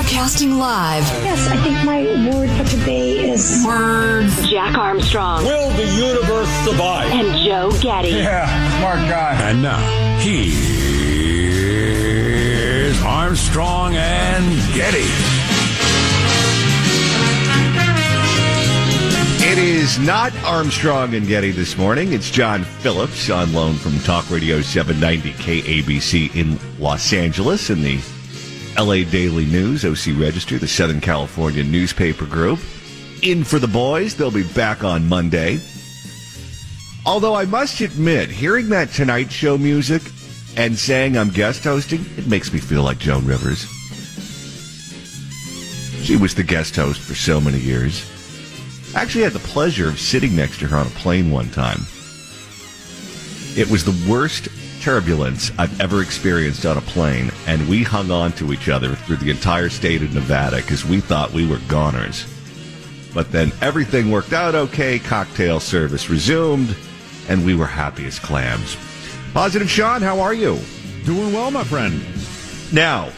broadcasting live. Yes, I think my word for today is Words. Jack Armstrong Will the universe survive? and Joe Getty. Yeah, smart guy. And now, here's Armstrong and Getty. It is not Armstrong and Getty this morning. It's John Phillips on loan from Talk Radio 790 KABC in Los Angeles in the LA Daily News, OC Register, the Southern California newspaper group. In for the boys. They'll be back on Monday. Although I must admit, hearing that Tonight Show music and saying I'm guest hosting, it makes me feel like Joan Rivers. She was the guest host for so many years. I actually had the pleasure of sitting next to her on a plane one time. It was the worst turbulence I've ever experienced on a plane, and we hung on to each other through the entire state of Nevada because we thought we were goners. But then everything worked out okay, cocktail service resumed, and we were happy as clams. Positive Sean, how are you? Doing well, my friend. Now,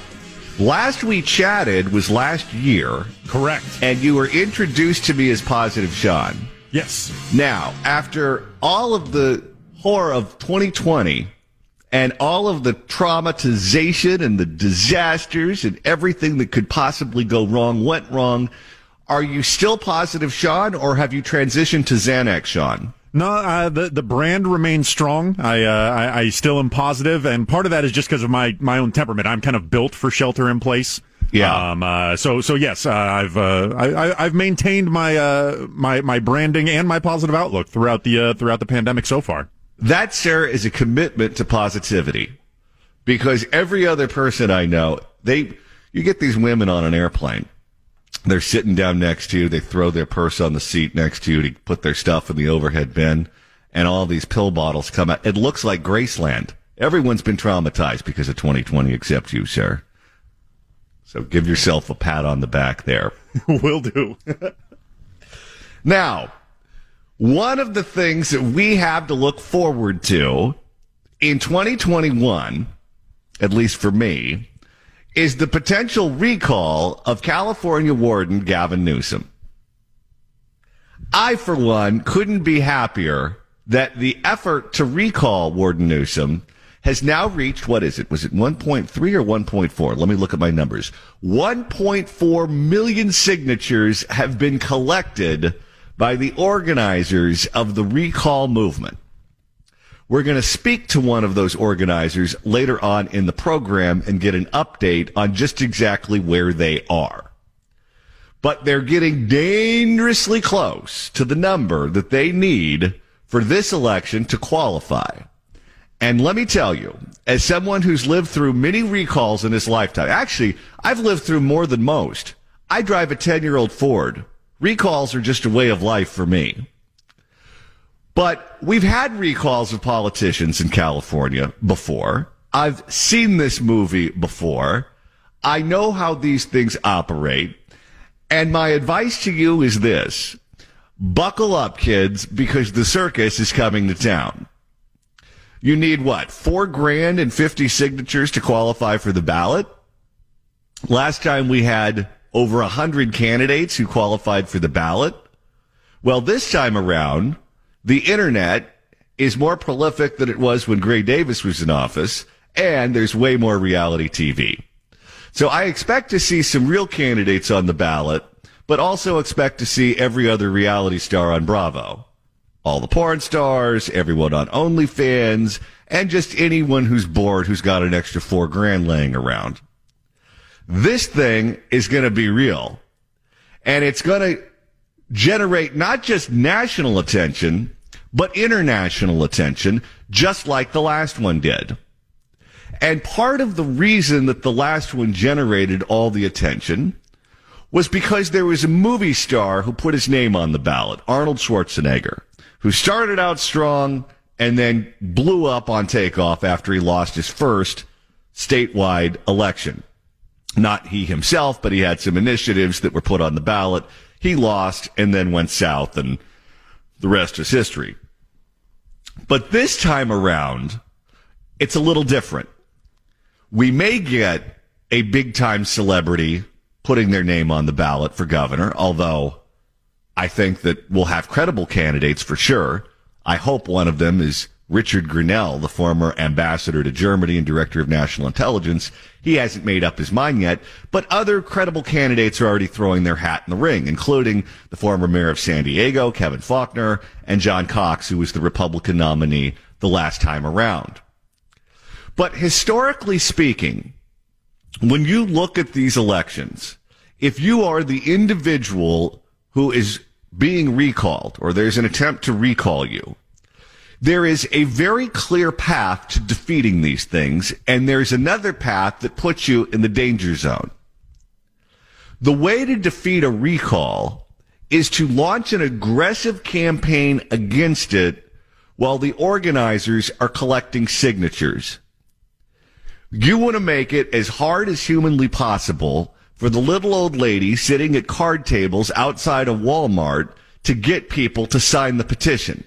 last we chatted was last year, Correct. and you were introduced to me as Positive Sean. Yes. Now, after all of the horror of 2020 and all of the traumatization and the disasters and everything that could possibly go wrong went wrong, are you still positive, Sean, or have you transitioned to Xanax, Sean? No, uh, the the brand remains strong. I, uh, I I still am positive, and part of that is just because of my my own temperament. I'm kind of built for shelter in place. Yeah. Um. Uh, so so yes, uh, I've uh, I, I- I've maintained my uh my my branding and my positive outlook throughout the uh, throughout the pandemic so far. That, sir, is a commitment to positivity. Because every other person I know, they, you get these women on an airplane. They're sitting down next to you. They throw their purse on the seat next to you to put their stuff in the overhead bin and all these pill bottles come out. It looks like Graceland. Everyone's been traumatized because of 2020 except you, sir. So give yourself a pat on the back there. Will do. Now, one of the things that we have to look forward to in 2021, at least for me, is the potential recall of California warden Gavin Newsom. I, for one, couldn't be happier that the effort to recall Warden Newsom has now reached, what is it? Was it 1.3 or 1.4? Let me look at my numbers. 1.4 million signatures have been collected by the organizers of the recall movement. We're going to speak to one of those organizers later on in the program and get an update on just exactly where they are. But they're getting dangerously close to the number that they need for this election to qualify. And let me tell you, as someone who's lived through many recalls in his lifetime, actually, I've lived through more than most. I drive a 10 year old Ford. Recalls are just a way of life for me. But we've had recalls of politicians in California before. I've seen this movie before. I know how these things operate. And my advice to you is this. Buckle up, kids, because the circus is coming to town. You need what? Four grand and 50 signatures to qualify for the ballot? Last time we had over a hundred candidates who qualified for the ballot. Well, this time around, the internet is more prolific than it was when Gray Davis was in office, and there's way more reality TV. So I expect to see some real candidates on the ballot, but also expect to see every other reality star on Bravo. All the porn stars, everyone on OnlyFans, and just anyone who's bored who's got an extra four grand laying around. This thing is going to be real. And it's going to generate not just national attention, but international attention, just like the last one did. And part of the reason that the last one generated all the attention was because there was a movie star who put his name on the ballot, Arnold Schwarzenegger, who started out strong and then blew up on takeoff after he lost his first statewide election. Not he himself, but he had some initiatives that were put on the ballot. He lost and then went south, and the rest is history. But this time around, it's a little different. We may get a big time celebrity putting their name on the ballot for governor, although I think that we'll have credible candidates for sure. I hope one of them is Richard Grenell, the former ambassador to Germany and director of national intelligence. He hasn't made up his mind yet, but other credible candidates are already throwing their hat in the ring, including the former mayor of San Diego, Kevin Faulconer, and John Cox, who was the Republican nominee the last time around. But historically speaking, when you look at these elections, if you are the individual who is being recalled or there's an attempt to recall you, there is a very clear path to defeating these things, and there's another path that puts you in the danger zone. The way to defeat a recall is to launch an aggressive campaign against it while the organizers are collecting signatures. You want to make it as hard as humanly possible for the little old lady sitting at card tables outside of Walmart to get people to sign the petition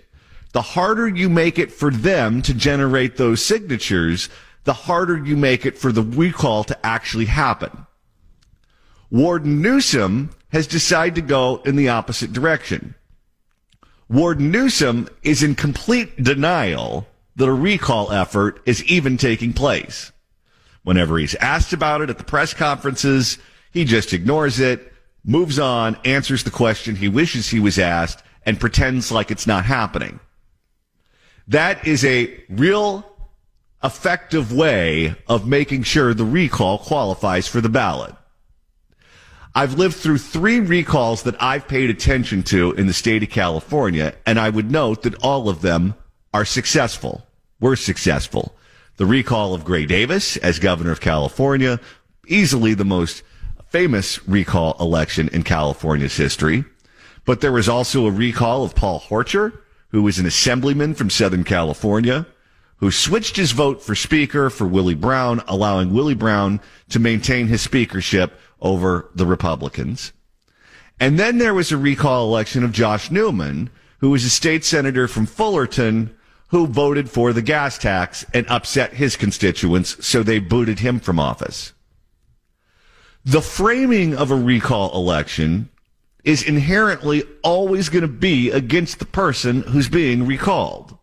the harder you make it for them to generate those signatures, the harder you make it for the recall to actually happen. Warden Newsom has decided to go in the opposite direction. Warden Newsom is in complete denial that a recall effort is even taking place. Whenever he's asked about it at the press conferences, he just ignores it, moves on, answers the question he wishes he was asked, and pretends like it's not happening. That is a real effective way of making sure the recall qualifies for the ballot. I've lived through three recalls that I've paid attention to in the state of California, and I would note that all of them are successful. Were successful. The recall of Gray Davis as governor of California, easily the most famous recall election in California's history. But there was also a recall of Paul Horcher, who was an assemblyman from Southern California, who switched his vote for speaker for Willie Brown, allowing Willie Brown to maintain his speakership over the Republicans. And then there was a recall election of Josh Newman, who was a state senator from Fullerton, who voted for the gas tax and upset his constituents, so they booted him from office. The framing of a recall election is inherently always going to be against the person who's being recalled.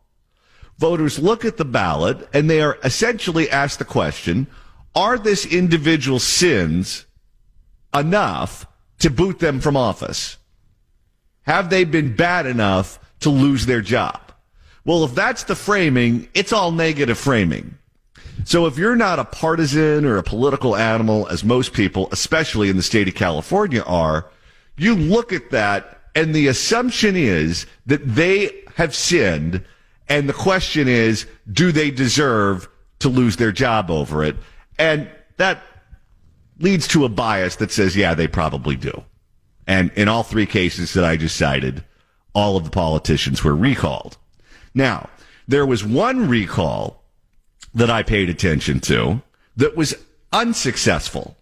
Voters look at the ballot and they are essentially asked the question, are this individual sins enough to boot them from office? Have they been bad enough to lose their job? Well, if that's the framing, it's all negative framing. So if you're not a partisan or a political animal, as most people, especially in the state of California are, you look at that and the assumption is that they have sinned. And the question is, do they deserve to lose their job over it? And that leads to a bias that says, yeah, they probably do. And in all three cases that I just cited, all of the politicians were recalled. Now, there was one recall that I paid attention to that was unsuccessful.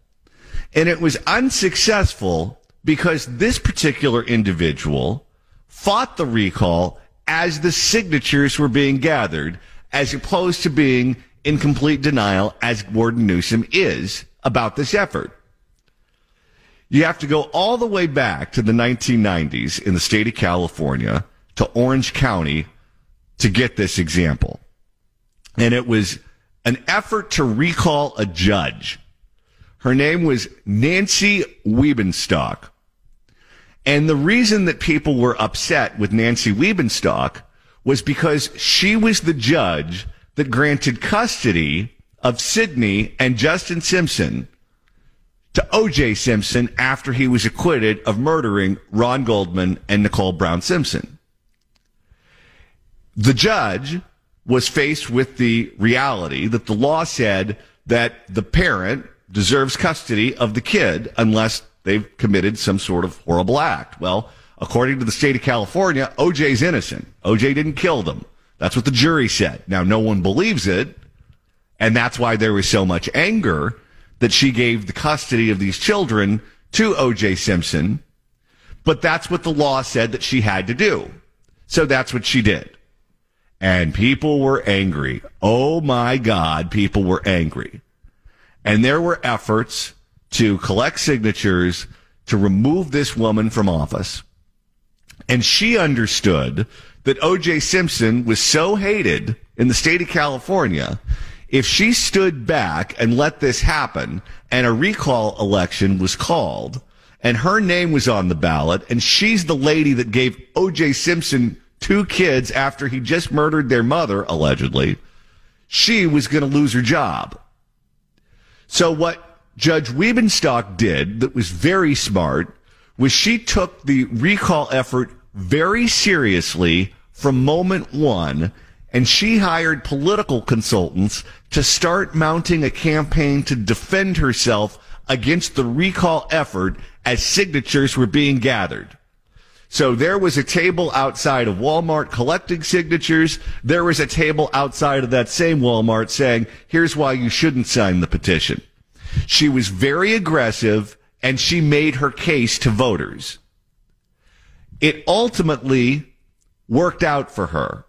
And it was unsuccessful because this particular individual fought the recall as the signatures were being gathered, as opposed to being in complete denial, as Gordon Newsom is about this effort. You have to go all the way back to the 1990s in the state of California to Orange County to get this example. And it was an effort to recall a judge. Her name was Nancy Wieben Stock. And the reason that people were upset with Nancy Wieben Stock was because she was the judge that granted custody of Sydney and Justin Simpson to O.J. Simpson after he was acquitted of murdering Ron Goldman and Nicole Brown Simpson. The judge was faced with the reality that the law said that the parent deserves custody of the kid unless they've committed some sort of horrible act. Well, according to the state of California, OJ's innocent. OJ didn't kill them. That's what the jury said. Now, no one believes it. And that's why there was so much anger that she gave the custody of these children to OJ Simpson. But that's what the law said that she had to do. So that's what she did. And people were angry. Oh my God, people were angry. And there were efforts to collect signatures to remove this woman from office. And she understood that O.J. Simpson was so hated in the state of California. If she stood back and let this happen and a recall election was called and her name was on the ballot and she's the lady that gave O.J. Simpson two kids after he just murdered their mother, allegedly, she was going to lose her job. So what Judge Wieben Stock did that was very smart was she took the recall effort very seriously from moment one and she hired political consultants to start mounting a campaign to defend herself against the recall effort as signatures were being gathered. So there was a table outside of Walmart collecting signatures. There was a table outside of that same Walmart saying, here's why you shouldn't sign the petition. She was very aggressive and she made her case to voters. It ultimately worked out for her.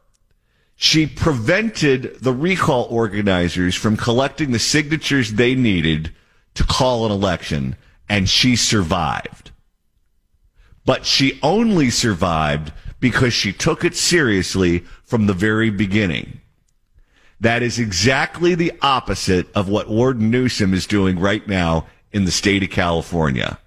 She prevented the recall organizers from collecting the signatures they needed to call an election and she survived but she only survived because she took it seriously from the very beginning. That is exactly the opposite of what Warden Newsom is doing right now in the state of California.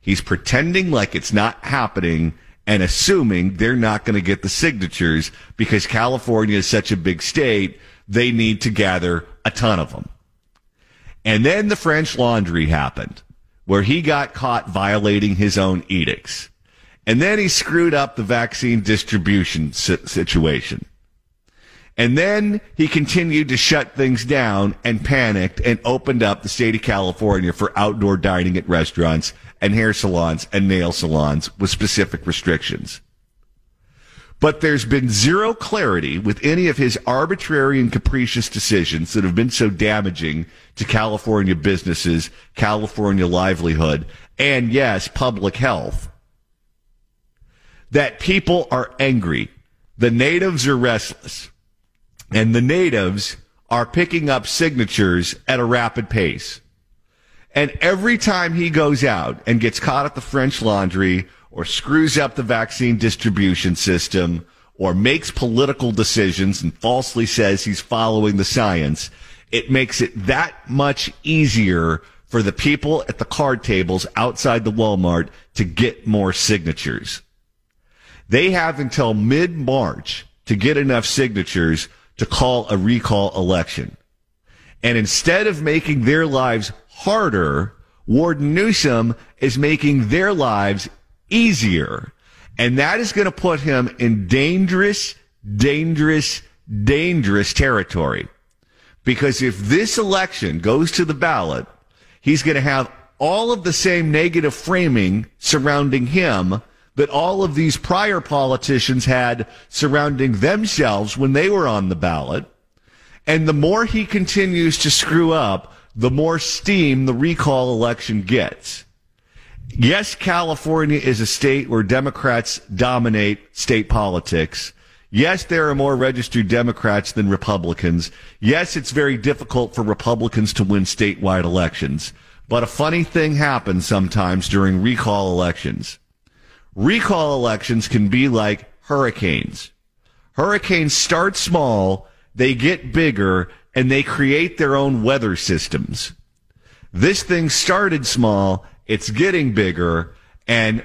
He's pretending like it's not happening and assuming they're not going to get the signatures because California is such a big state, they need to gather a ton of them. And then the French Laundry happened where he got caught violating his own edicts. And then he screwed up the vaccine distribution situation. And then he continued to shut things down and panicked and opened up the state of California for outdoor dining at restaurants and hair salons and nail salons with specific restrictions. But there's been zero clarity with any of his arbitrary and capricious decisions that have been so damaging to California businesses, California livelihood, and yes, public health. That people are angry. The natives are restless. And the natives are picking up signatures at a rapid pace. And every time he goes out and gets caught at the French laundry or screws up the vaccine distribution system or makes political decisions and falsely says he's following the science, it makes it that much easier for the people at the card tables outside the Walmart to get more signatures. They have until mid March to get enough signatures to call a recall election. And instead of making their lives harder, Warden Newsom is making their lives easier. And that is going to put him in dangerous, dangerous, dangerous territory. Because if this election goes to the ballot, he's going to have all of the same negative framing surrounding him that all of these prior politicians had surrounding themselves when they were on the ballot. And the more he continues to screw up, the more steam the recall election gets. Yes, California is a state where Democrats dominate state politics. Yes, there are more registered Democrats than Republicans. Yes, it's very difficult for Republicans to win statewide elections. But a funny thing happens sometimes during recall elections. Recall elections can be like hurricanes. Hurricanes start small, they get bigger, and they create their own weather systems. This thing started small, it's getting bigger, and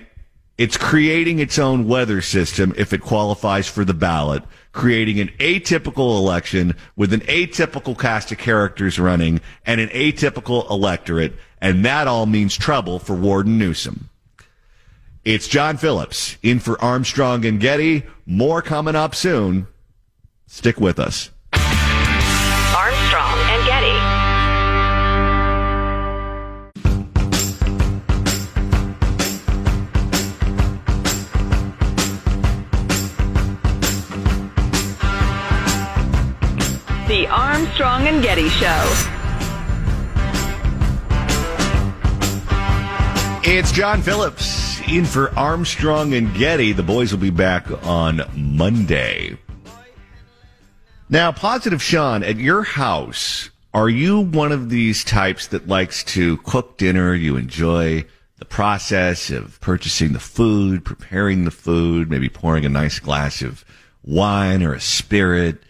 it's creating its own weather system if it qualifies for the ballot, creating an atypical election with an atypical cast of characters running and an atypical electorate, and that all means trouble for Warden Newsom. It's John Phillips in for Armstrong and Getty. More coming up soon. Stick with us. The Armstrong and Getty Show. It's John Phillips in for Armstrong and Getty. The boys will be back on Monday. Now, Positive Sean, at your house, are you one of these types that likes to cook dinner? You enjoy the process of purchasing the food, preparing the food, maybe pouring a nice glass of wine or a spirit,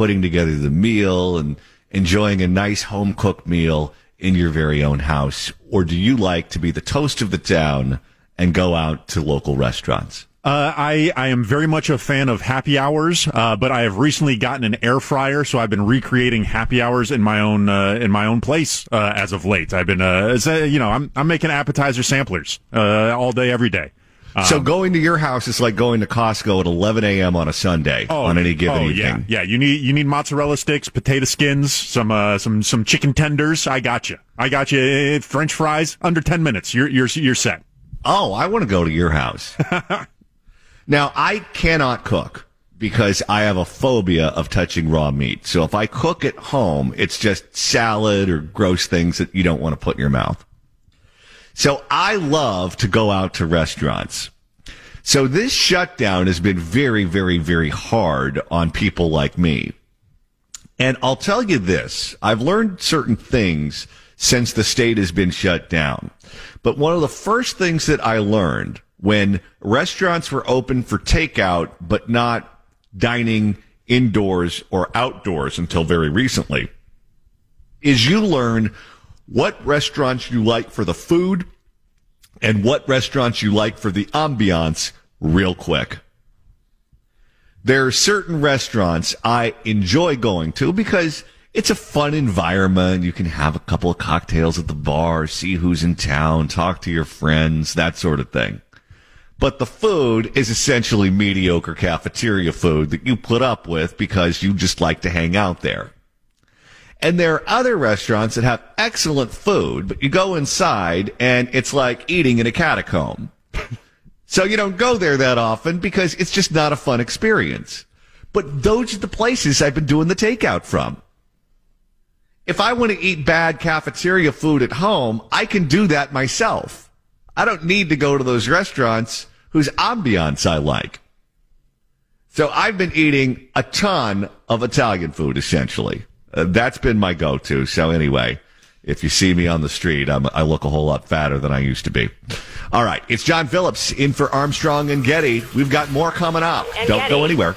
putting together the meal and enjoying a nice home cooked meal in your very own house? Or do you like to be the toast of the town and go out to local restaurants? Uh, I, I am very much a fan of happy hours, uh, but I have recently gotten an air fryer, so I've been recreating happy hours in my own uh, in my own place uh, as of late. I've been, uh, uh, you know, I'm I'm making appetizer samplers all day, every day. Um, so going to your house is like going to Costco at 11 a.m. on a Sunday oh, on any given oh, evening. Yeah, yeah. You need you need mozzarella sticks, potato skins, some uh, some some chicken tenders. I got you. I got you. French fries under 10 minutes. You're you're you're set. Oh, I want to go to your house. now I cannot cook because I have a phobia of touching raw meat. So if I cook at home, it's just salad or gross things that you don't want to put in your mouth. So I love to go out to restaurants. So this shutdown has been very, very, very hard on people like me. And I'll tell you this, I've learned certain things since the state has been shut down. But one of the first things that I learned when restaurants were open for takeout, but not dining indoors or outdoors until very recently, is you learn what restaurants you like for the food and what restaurants you like for the ambiance real quick. There are certain restaurants I enjoy going to because it's a fun environment. You can have a couple of cocktails at the bar, see who's in town, talk to your friends, that sort of thing. But the food is essentially mediocre cafeteria food that you put up with because you just like to hang out there. And there are other restaurants that have excellent food, but you go inside and it's like eating in a catacomb. so you don't go there that often because it's just not a fun experience. But those are the places I've been doing the takeout from. If I want to eat bad cafeteria food at home, I can do that myself. I don't need to go to those restaurants whose ambiance I like. So I've been eating a ton of Italian food essentially. Uh, that's been my go-to. So anyway, if you see me on the street, I'm, I look a whole lot fatter than I used to be. All right, it's John Phillips in for Armstrong and Getty. We've got more coming up. And Don't Getty. go anywhere.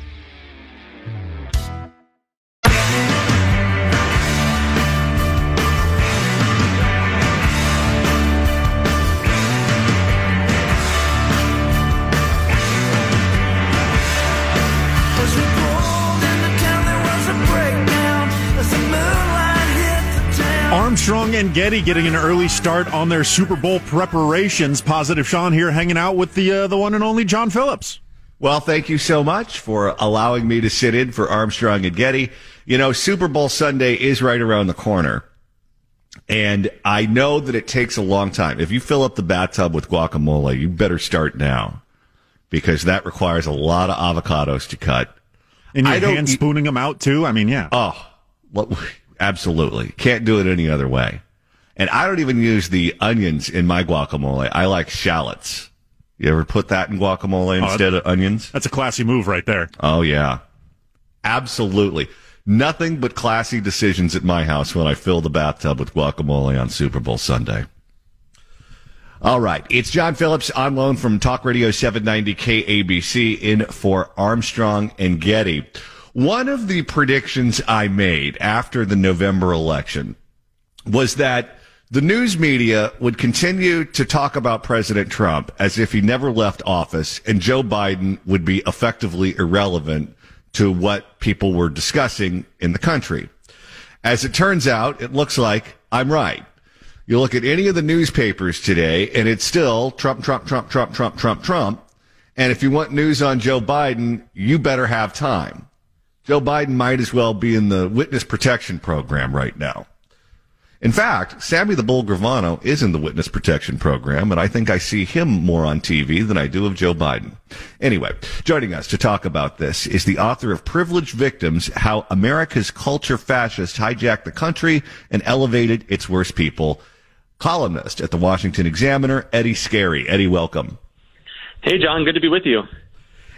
Armstrong and Getty getting an early start on their Super Bowl preparations. Positive Sean here hanging out with the uh, the one and only John Phillips. Well, thank you so much for allowing me to sit in for Armstrong and Getty. You know, Super Bowl Sunday is right around the corner. And I know that it takes a long time. If you fill up the bathtub with guacamole, you better start now because that requires a lot of avocados to cut. And you're hand spooning them out too? I mean, yeah. Oh, Absolutely. Can't do it any other way. And I don't even use the onions in my guacamole. I like shallots. You ever put that in guacamole oh, instead of onions? That's a classy move right there. Oh, yeah. Absolutely. Nothing but classy decisions at my house when I fill the bathtub with guacamole on Super Bowl Sunday. All right. It's John Phillips on loan from Talk Radio 790 KABC in for Armstrong and Getty. One of the predictions I made after the November election was that the news media would continue to talk about President Trump as if he never left office and Joe Biden would be effectively irrelevant to what people were discussing in the country. As it turns out, it looks like I'm right. You look at any of the newspapers today and it's still Trump, Trump, Trump, Trump, Trump, Trump, Trump. And if you want news on Joe Biden, you better have time. Joe Biden might as well be in the witness protection program right now. In fact, Sammy the Bull Gravano is in the witness protection program, and I think I see him more on TV than I do of Joe Biden. Anyway, joining us to talk about this is the author of Privileged Victims, How America's Culture Fascist Hijacked the Country and Elevated Its Worst People, columnist at the Washington Examiner, Eddie Scarry. Eddie, welcome. Hey, John. Good to be with you.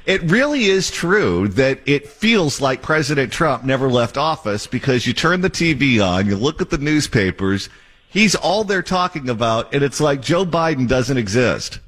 It really is true that it feels like President Trump never left office because you turn the TV on, you look at the newspapers, he's all they're talking about, and it's like Joe Biden doesn't exist.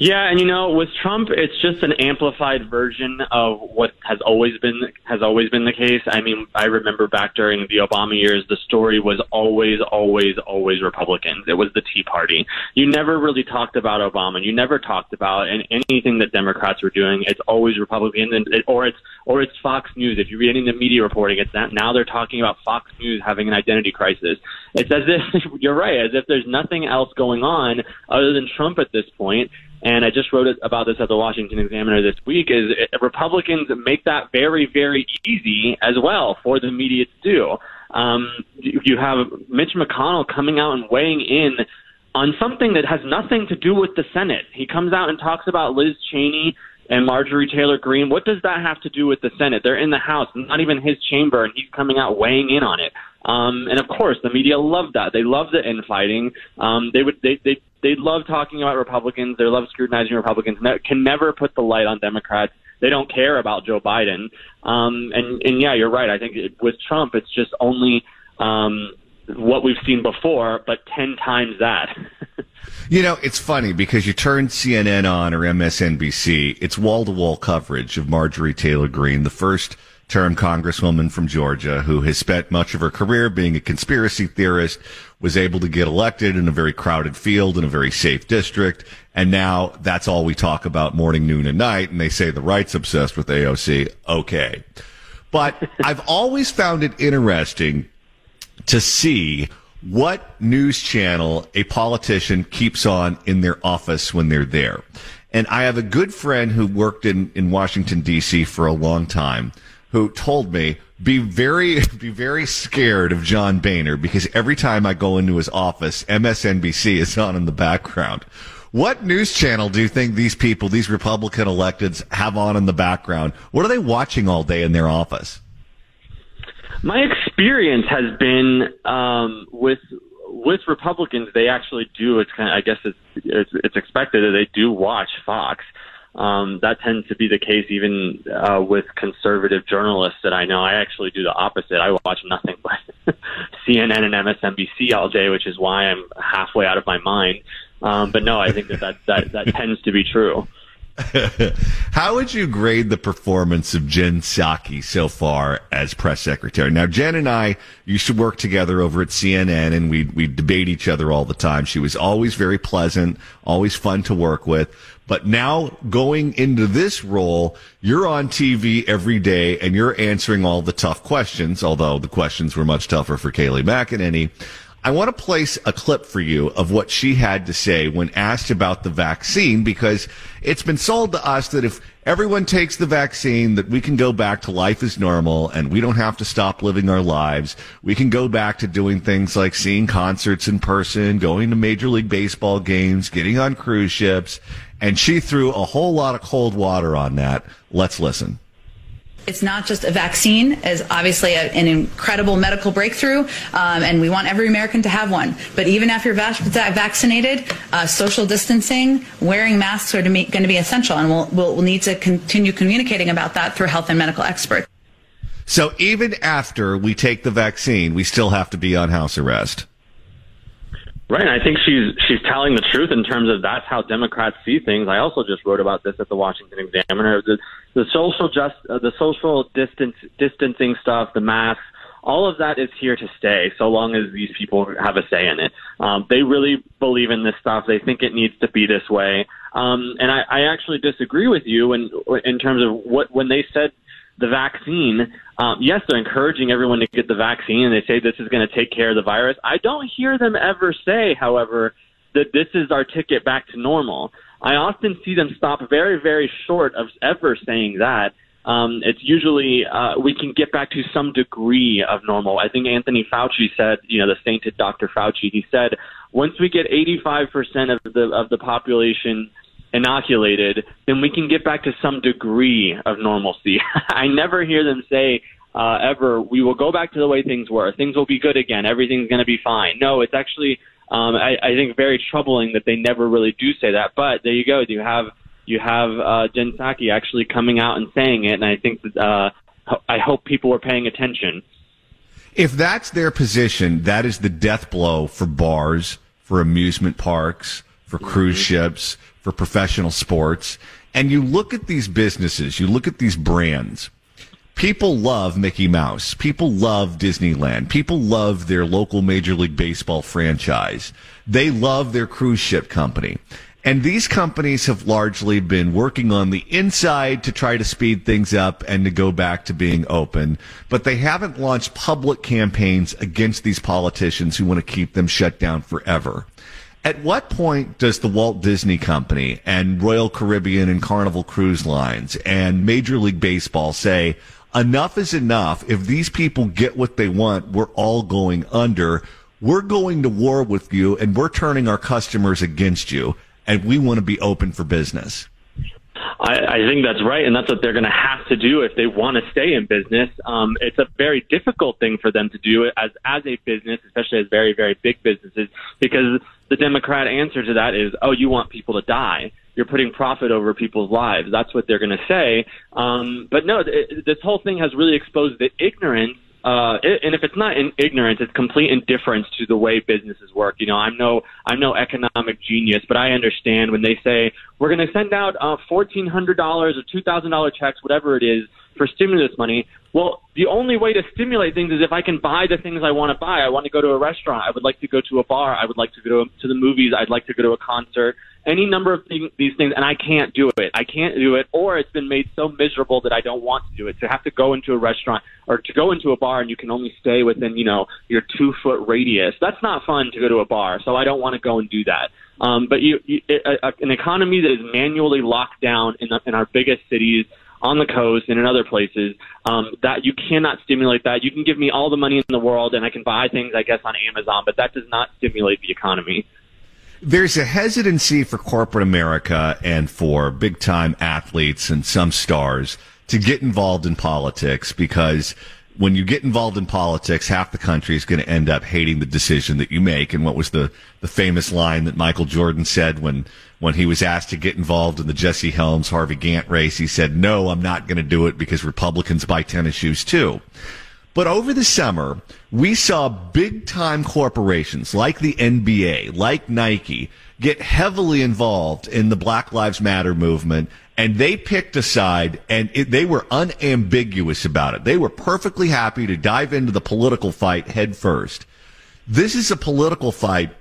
Yeah, and you know, with Trump, it's just an amplified version of what has always been has always been the case. I mean, I remember back during the Obama years, the story was always, always, always Republicans. It was the Tea Party. You never really talked about Obama. You never talked about anything that Democrats were doing. It's always Republicans, and or it's or it's Fox News. If you read any of the media reporting, it's that now they're talking about Fox News having an identity crisis. It's as if you're right, as if there's nothing else going on other than Trump at this point and I just wrote about this at the Washington Examiner this week, is Republicans make that very, very easy as well for the media to do. Um, you have Mitch McConnell coming out and weighing in on something that has nothing to do with the Senate. He comes out and talks about Liz Cheney and Marjorie Taylor Greene. What does that have to do with the Senate? They're in the House, not even his chamber, and he's coming out weighing in on it. Um, and of course, the media loved that. They loved the infighting. Um, they would they they they love talking about Republicans. They love scrutinizing Republicans. Can never put the light on Democrats. They don't care about Joe Biden. Um, and and yeah, you're right. I think it, with Trump, it's just only um, what we've seen before, but ten times that. you know, it's funny because you turn CNN on or MSNBC, it's wall to wall coverage of Marjorie Taylor Greene, the first term congresswoman from Georgia who has spent much of her career being a conspiracy theorist, was able to get elected in a very crowded field in a very safe district. And now that's all we talk about morning, noon, and night. And they say the right's obsessed with AOC. Okay. But I've always found it interesting to see what news channel a politician keeps on in their office when they're there. And I have a good friend who worked in, in Washington, D.C. for a long time who told me be very be very scared of John Boehner because every time I go into his office, MSNBC is on in the background. What news channel do you think these people, these Republican electeds, have on in the background? What are they watching all day in their office? My experience has been um, with with Republicans. They actually do. It's kind of, I guess it's, it's it's expected that they do watch Fox. Um, that tends to be the case even uh, with conservative journalists that I know. I actually do the opposite. I watch nothing but CNN and MSNBC all day, which is why I'm halfway out of my mind. Um, but no, I think that that, that, that tends to be true. How would you grade the performance of Jen Psaki so far as press secretary? Now, Jen and I used to work together over at CNN and we we debate each other all the time. She was always very pleasant, always fun to work with. But now going into this role, you're on TV every day and you're answering all the tough questions, although the questions were much tougher for Kayleigh McEnany. I want to place a clip for you of what she had to say when asked about the vaccine because it's been sold to us that if everyone takes the vaccine that we can go back to life as normal and we don't have to stop living our lives. We can go back to doing things like seeing concerts in person, going to major league baseball games, getting on cruise ships. And she threw a whole lot of cold water on that. Let's listen. It's not just a vaccine, as obviously a, an incredible medical breakthrough, um, and we want every American to have one. But even after you're vaccinated, uh, social distancing, wearing masks are going to be essential, and we'll, we'll, we'll need to continue communicating about that through health and medical experts. So even after we take the vaccine, we still have to be on house arrest. Right, and I think she's she's telling the truth in terms of that's how Democrats see things. I also just wrote about this at the Washington Examiner. The, the social just uh, the social distance distancing stuff, the masks, all of that is here to stay. So long as these people have a say in it, um, they really believe in this stuff. They think it needs to be this way. Um, and I, I actually disagree with you in in terms of what when they said the vaccine, um, yes, they're encouraging everyone to get the vaccine and they say this is going to take care of the virus. I don't hear them ever say, however, that this is our ticket back to normal. I often see them stop very, very short of ever saying that. Um, it's usually uh, we can get back to some degree of normal. I think Anthony Fauci said, you know, the sainted Dr. Fauci, he said, once we get 85% of the of the population inoculated, then we can get back to some degree of normalcy. I never hear them say uh, ever, we will go back to the way things were. Things will be good again. Everything's going to be fine. No, it's actually, um, I, I think, very troubling that they never really do say that. But there you go. You have you have uh, Jen Psaki actually coming out and saying it, and I think that uh, I hope people are paying attention. If that's their position, that is the death blow for bars, for amusement parks, for cruise mm-hmm. ships, for professional sports. And you look at these businesses, you look at these brands. People love Mickey Mouse. People love Disneyland. People love their local Major League Baseball franchise. They love their cruise ship company. And these companies have largely been working on the inside to try to speed things up and to go back to being open. But they haven't launched public campaigns against these politicians who want to keep them shut down forever. At what point does the Walt Disney Company and Royal Caribbean and Carnival Cruise Lines and Major League Baseball say, enough is enough. If these people get what they want, we're all going under. We're going to war with you and we're turning our customers against you and we want to be open for business. I, I think that's right, and that's what they're going to have to do if they want to stay in business. Um, it's a very difficult thing for them to do as as a business, especially as very very big businesses, because the Democrat answer to that is, oh, you want people to die. You're putting profit over people's lives. That's what they're going to say. Um, but no, it, this whole thing has really exposed the ignorance uh, and if it's not in ignorance, it's complete indifference to the way businesses work. You know, I'm no I'm no economic genius, but I understand when they say we're going to send out uh, fourteen hundred dollars or two thousand dollar checks, whatever it is, for stimulus money. Well, the only way to stimulate things is if I can buy the things I want to buy. I want to go to a restaurant. I would like to go to a bar. I would like to go to, the movies. I'd like to go to a concert any number of thing, these things, and I can't do it. I can't do it, or it's been made so miserable that I don't want to do it. To have to go into a restaurant or to go into a bar and you can only stay within, you know, your two foot radius. That's not fun to go to a bar, so I don't want to go and do that. Um, but you, you a, a, an economy that is manually locked down in, the, in our biggest cities on the coast and in other places um, that you cannot stimulate that. You can give me all the money in the world and I can buy things, I guess, on Amazon, but that does not stimulate the economy. There's a hesitancy for corporate America and for big time athletes and some stars to get involved in politics because when you get involved in politics, half the country is going to end up hating the decision that you make. And what was the, the famous line that Michael Jordan said when, when he was asked to get involved in the Jesse Helms Harvey Gantt race? He said, no, I'm not going to do it because Republicans buy tennis shoes too. But over the summer, we saw big time corporations like the NBA, like Nike, get heavily involved in the Black Lives Matter movement. And they picked a side and it, they were unambiguous about it. They were perfectly happy to dive into the political fight head first. This is a political fight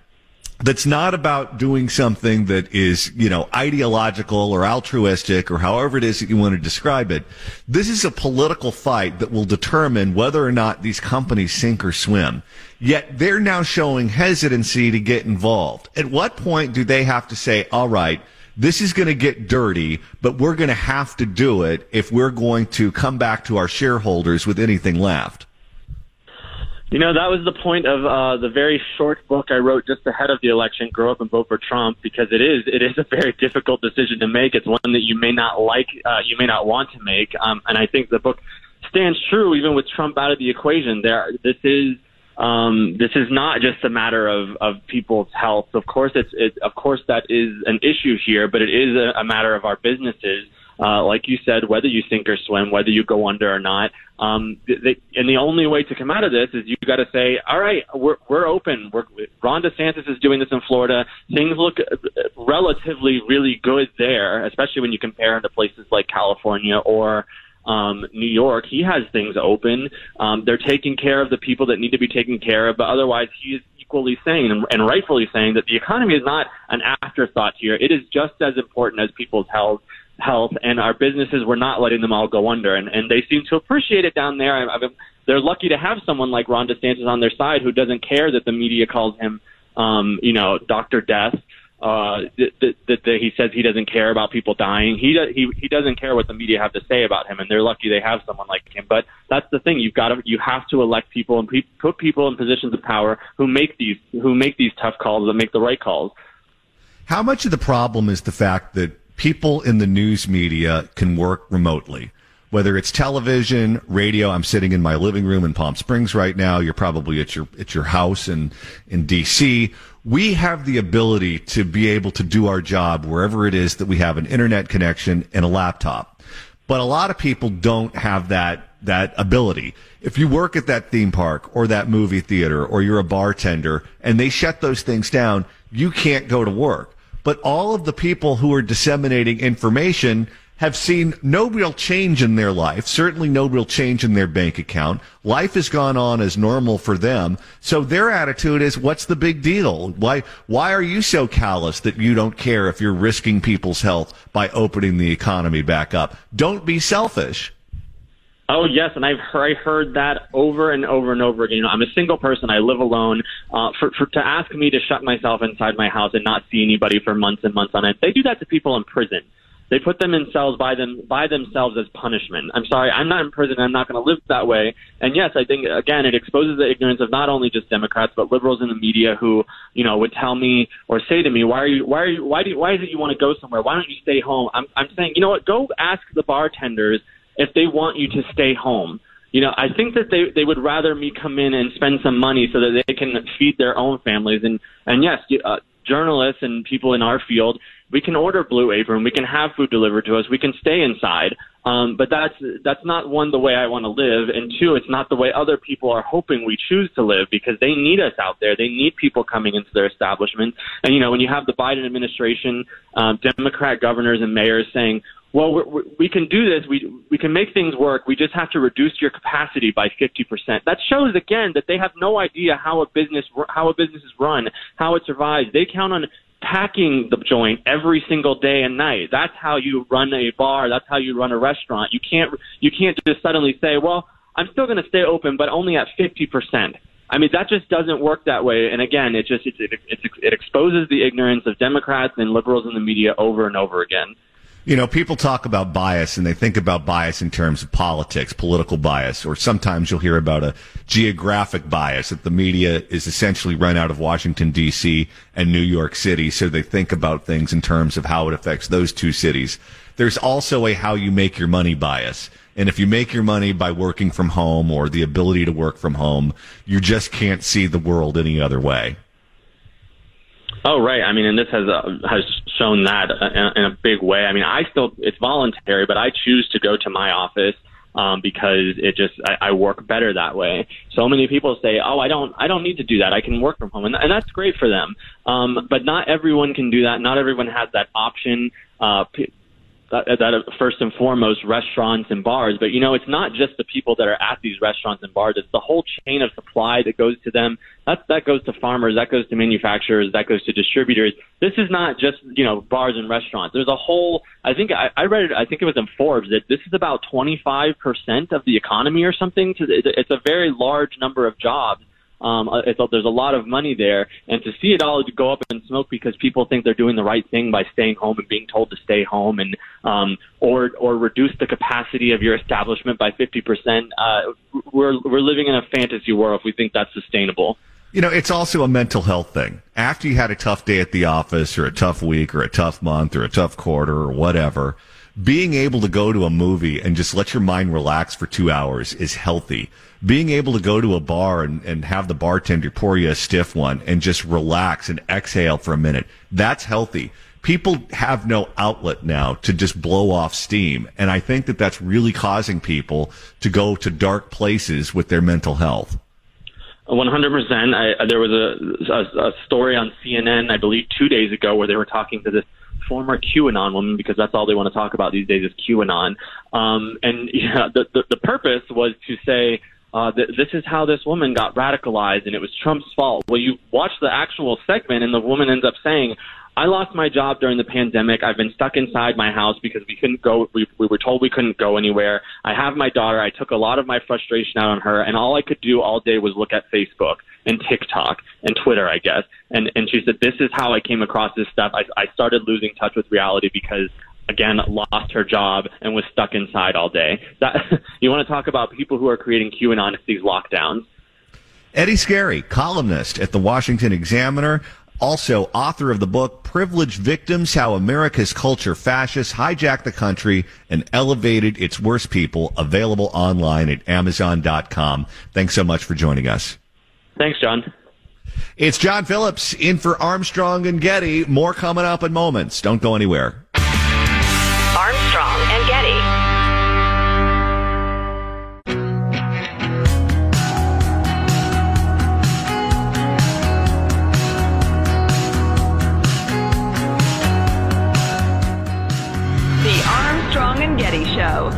that's not about doing something that is, you know, ideological or altruistic or however it is that you want to describe it. This is a political fight that will determine whether or not these companies sink or swim. Yet they're now showing hesitancy to get involved. At what point do they have to say, all right, this is going to get dirty, but we're going to have to do it if we're going to come back to our shareholders with anything left? You know, that was the point of uh, the very short book I wrote just ahead of the election, "Grow Up and Vote for Trump," because it is it is a very difficult decision to make. It's one that you may not like, uh, you may not want to make, um, and I think the book stands true even with Trump out of the equation. There, this is um, this is not just a matter of, of people's health. Of course, it's it, of course that is an issue here, but it is a, a matter of our businesses uh, like you said, whether you sink or swim, whether you go under or not. Um, they, and the only way to come out of this is you got to say, all right, we're, we're open. We're, Ron DeSantis is doing this in Florida. Things look relatively really good there, especially when you compare them to places like California or um, New York. He has things open. Um, they're taking care of the people that need to be taken care of, but otherwise he's equally saying and rightfully saying that the economy is not an afterthought here. It is just as important as people's health health, and our businesses were not letting them all go under, and, and they seem to appreciate it down there. I, I, they're lucky to have someone like Ron DeSantis on their side who doesn't care that the media calls him, um, you know, Doctor Death. Uh, that, that, that he says he doesn't care about people dying. He he he doesn't care what the media have to say about him, and they're lucky they have someone like him. But that's the thing: you've got to you have to elect people and pe- put people in positions of power who make these who make these tough calls that make the right calls. How much of the problem is the fact that people in the news media can work remotely. whether it's television, radio. I'm sitting in my living room in Palm Springs right now. You're probably at your at your house in in DC. We have the ability to be able to do our job wherever it is that we have an internet connection and a laptop. But a lot of people don't have that that ability. If you work at that theme park or that movie theater or you're a bartender and they shut those things down, you can't go to work. But all of the people who are disseminating information have seen no real change in their life, certainly no real change in their bank account. Life has gone on as normal for them. So their attitude is, what's the big deal? Why, why are you so callous that you don't care if you're risking people's health by opening the economy back up? Don't be selfish. Oh yes, and I've heard, I heard that over and over and over again. You know, I'm a single person. I live alone. Uh, for, for to ask me to shut myself inside my house and not see anybody for months and months on end, they do that to people in prison. They put them in cells by them by themselves as punishment. I'm sorry, I'm not in prison. I'm not going to live that way. And yes, I think again it exposes the ignorance of not only just Democrats but liberals in the media who you know would tell me or say to me, why are you why are you why do why is it you want to go somewhere? Why don't you stay home? I'm I'm saying you know what? Go ask the bartenders if they want you to stay home. You know, I think that they they would rather me come in and spend some money so that they can feed their own families. And and yes, uh, journalists and people in our field, we can order Blue Apron, we can have food delivered to us, we can stay inside. Um, but that's that's not one the way I want to live, and two, it's not the way other people are hoping we choose to live because they need us out there. They need people coming into their establishment. And you know, when you have the Biden administration, um, Democrat governors and mayors saying, well, we're, we can do this. We we can make things work. We just have to reduce your capacity by 50%. That shows again that they have no idea how a business how a business is run, how it survives. They count on packing the joint every single day and night. That's how you run a bar. That's how you run a restaurant. You can't you can't just suddenly say, well, I'm still going to stay open, but only at 50%. I mean, that just doesn't work that way. And again, it just it, it, it, it exposes the ignorance of Democrats and liberals in the media over and over again. You know, people talk about bias and they think about bias in terms of politics, political bias, or sometimes you'll hear about a geographic bias that the media is essentially run out of Washington, D.C. and New York City. So they think about things in terms of how it affects those two cities. There's also a how you make your money bias. And if you make your money by working from home or the ability to work from home, you just can't see the world any other way. Oh, right. I mean, and this has uh, has shown that in, in a big way. I mean, I still it's voluntary, but I choose to go to my office um, because it just I, I work better that way. So many people say, "Oh, I don't I don't need to do that. I can work from home," and, and that's great for them. Um, but not everyone can do that. Not everyone has that option. Uh, that, that first and foremost restaurants and bars. But you know, it's not just the people that are at these restaurants and bars; it's the whole chain of supply that goes to them. That that goes to farmers, that goes to manufacturers, that goes to distributors. This is not just you know bars and restaurants. There's a whole. I think I, I read it. I think it was in Forbes that this is about 25 percent of the economy or something. It's a very large number of jobs um, uh, it's, there's a lot of money there, and to see it all go up in smoke because people think they're doing the right thing by staying home and being told to stay home, and um, or or reduce the capacity of your establishment by 50 percent. Uh, we're we're living in a fantasy world if we think that's sustainable. You know, it's also a mental health thing. After you had a tough day at the office, or a tough week, or a tough month, or a tough quarter, or whatever being able to go to a movie and just let your mind relax for two hours is healthy. Being able to go to a bar and, and have the bartender pour you a stiff one and just relax and exhale for a minute, that's healthy. People have no outlet now to just blow off steam. And I think that that's really causing people to go to dark places with their mental health. 100%. I, there was a, a, a story on CNN, I believe, two days ago where they were talking to this former QAnon woman because that's all they want to talk about these days is QAnon. Um, and yeah, the, the, the purpose was to say, uh, th- this is how this woman got radicalized and it was Trump's fault. Well, you watch the actual segment and the woman ends up saying, I lost my job during the pandemic. I've been stuck inside my house because we couldn't go. We, we were told we couldn't go anywhere. I have my daughter. I took a lot of my frustration out on her, and all I could do all day was look at Facebook and TikTok and Twitter, I guess. And and she said, "This is how I came across this stuff. I, I started losing touch with reality because." Again, lost her job and was stuck inside all day. That you want to talk about people who are creating QAnon these lockdowns? Eddie Scarry, columnist at the Washington Examiner Also, author of the book Privileged Victims How America's Culture Fascists Hijacked the Country and Elevated Its Worst People, available online at Amazon.com. Thanks so much for joining us. Thanks, John. It's John Phillips in for Armstrong and Getty. More coming up in moments. Don't go anywhere. And Getty Show.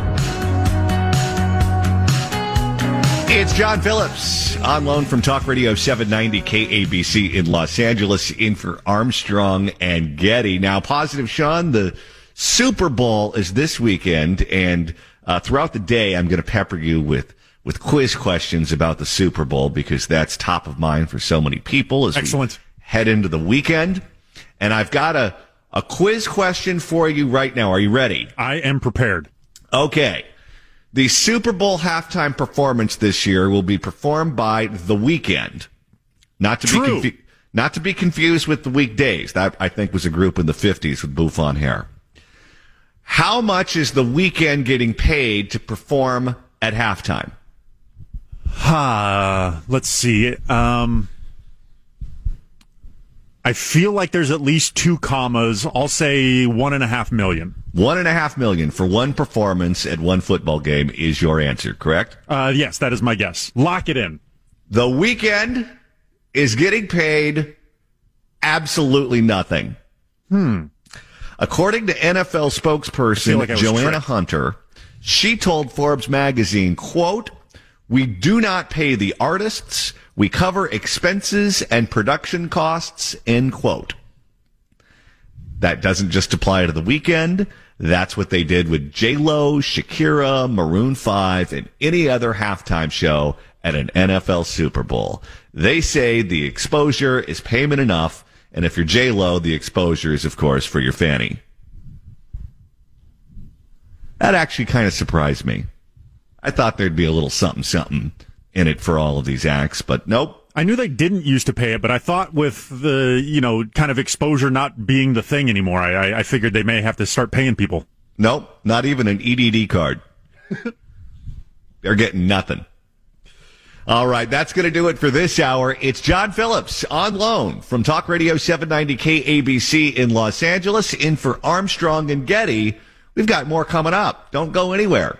It's John Phillips on loan from Talk Radio 790 KABC in Los Angeles in for Armstrong and Getty. Now, positive Sean, the Super Bowl is this weekend, and uh, throughout the day, I'm going to pepper you with with quiz questions about the Super Bowl because that's top of mind for so many people as Excellent. we head into the weekend. And I've got a a quiz question for you right now. Are you ready? I am prepared. Okay. The Super Bowl halftime performance this year will be performed by The Weeknd. Not to be True. confu- not to be confused with the weekdays. That I think was a group in the 50s with bouffant hair. How much is The Weeknd getting paid to perform at halftime? Uh, let's see. Um, I feel like there's at least two commas. I'll say one and a half million. One and a half million for one performance at one football game is your answer, correct? Uh, yes, that is my guess. Lock it in. The Weeknd is getting paid absolutely nothing. Hmm. According to NFL spokesperson like Joanna tricked. Hunter, she told Forbes magazine, quote, we do not pay the artists. We cover expenses and production costs, end quote. That doesn't just apply to the Weeknd. That's what they did with J-Lo, Shakira, Maroon 5, and any other halftime show at an NFL Super Bowl. They say the exposure is payment enough, and if you're J-Lo, the exposure is, of course, for your fanny. That actually kind of surprised me. I thought there'd be a little something something in it for all of these acts, but nope. I knew they didn't used to pay it, but I thought with the, you know, kind of exposure not being the thing anymore, I, I, figured they may have to start paying people. Nope, not even an EDD card. They're getting nothing. All right, that's going to do it for this hour. It's John Phillips on loan from Talk Radio 790 KABC in Los Angeles, in for Armstrong and Getty. We've got more coming up. Don't go anywhere.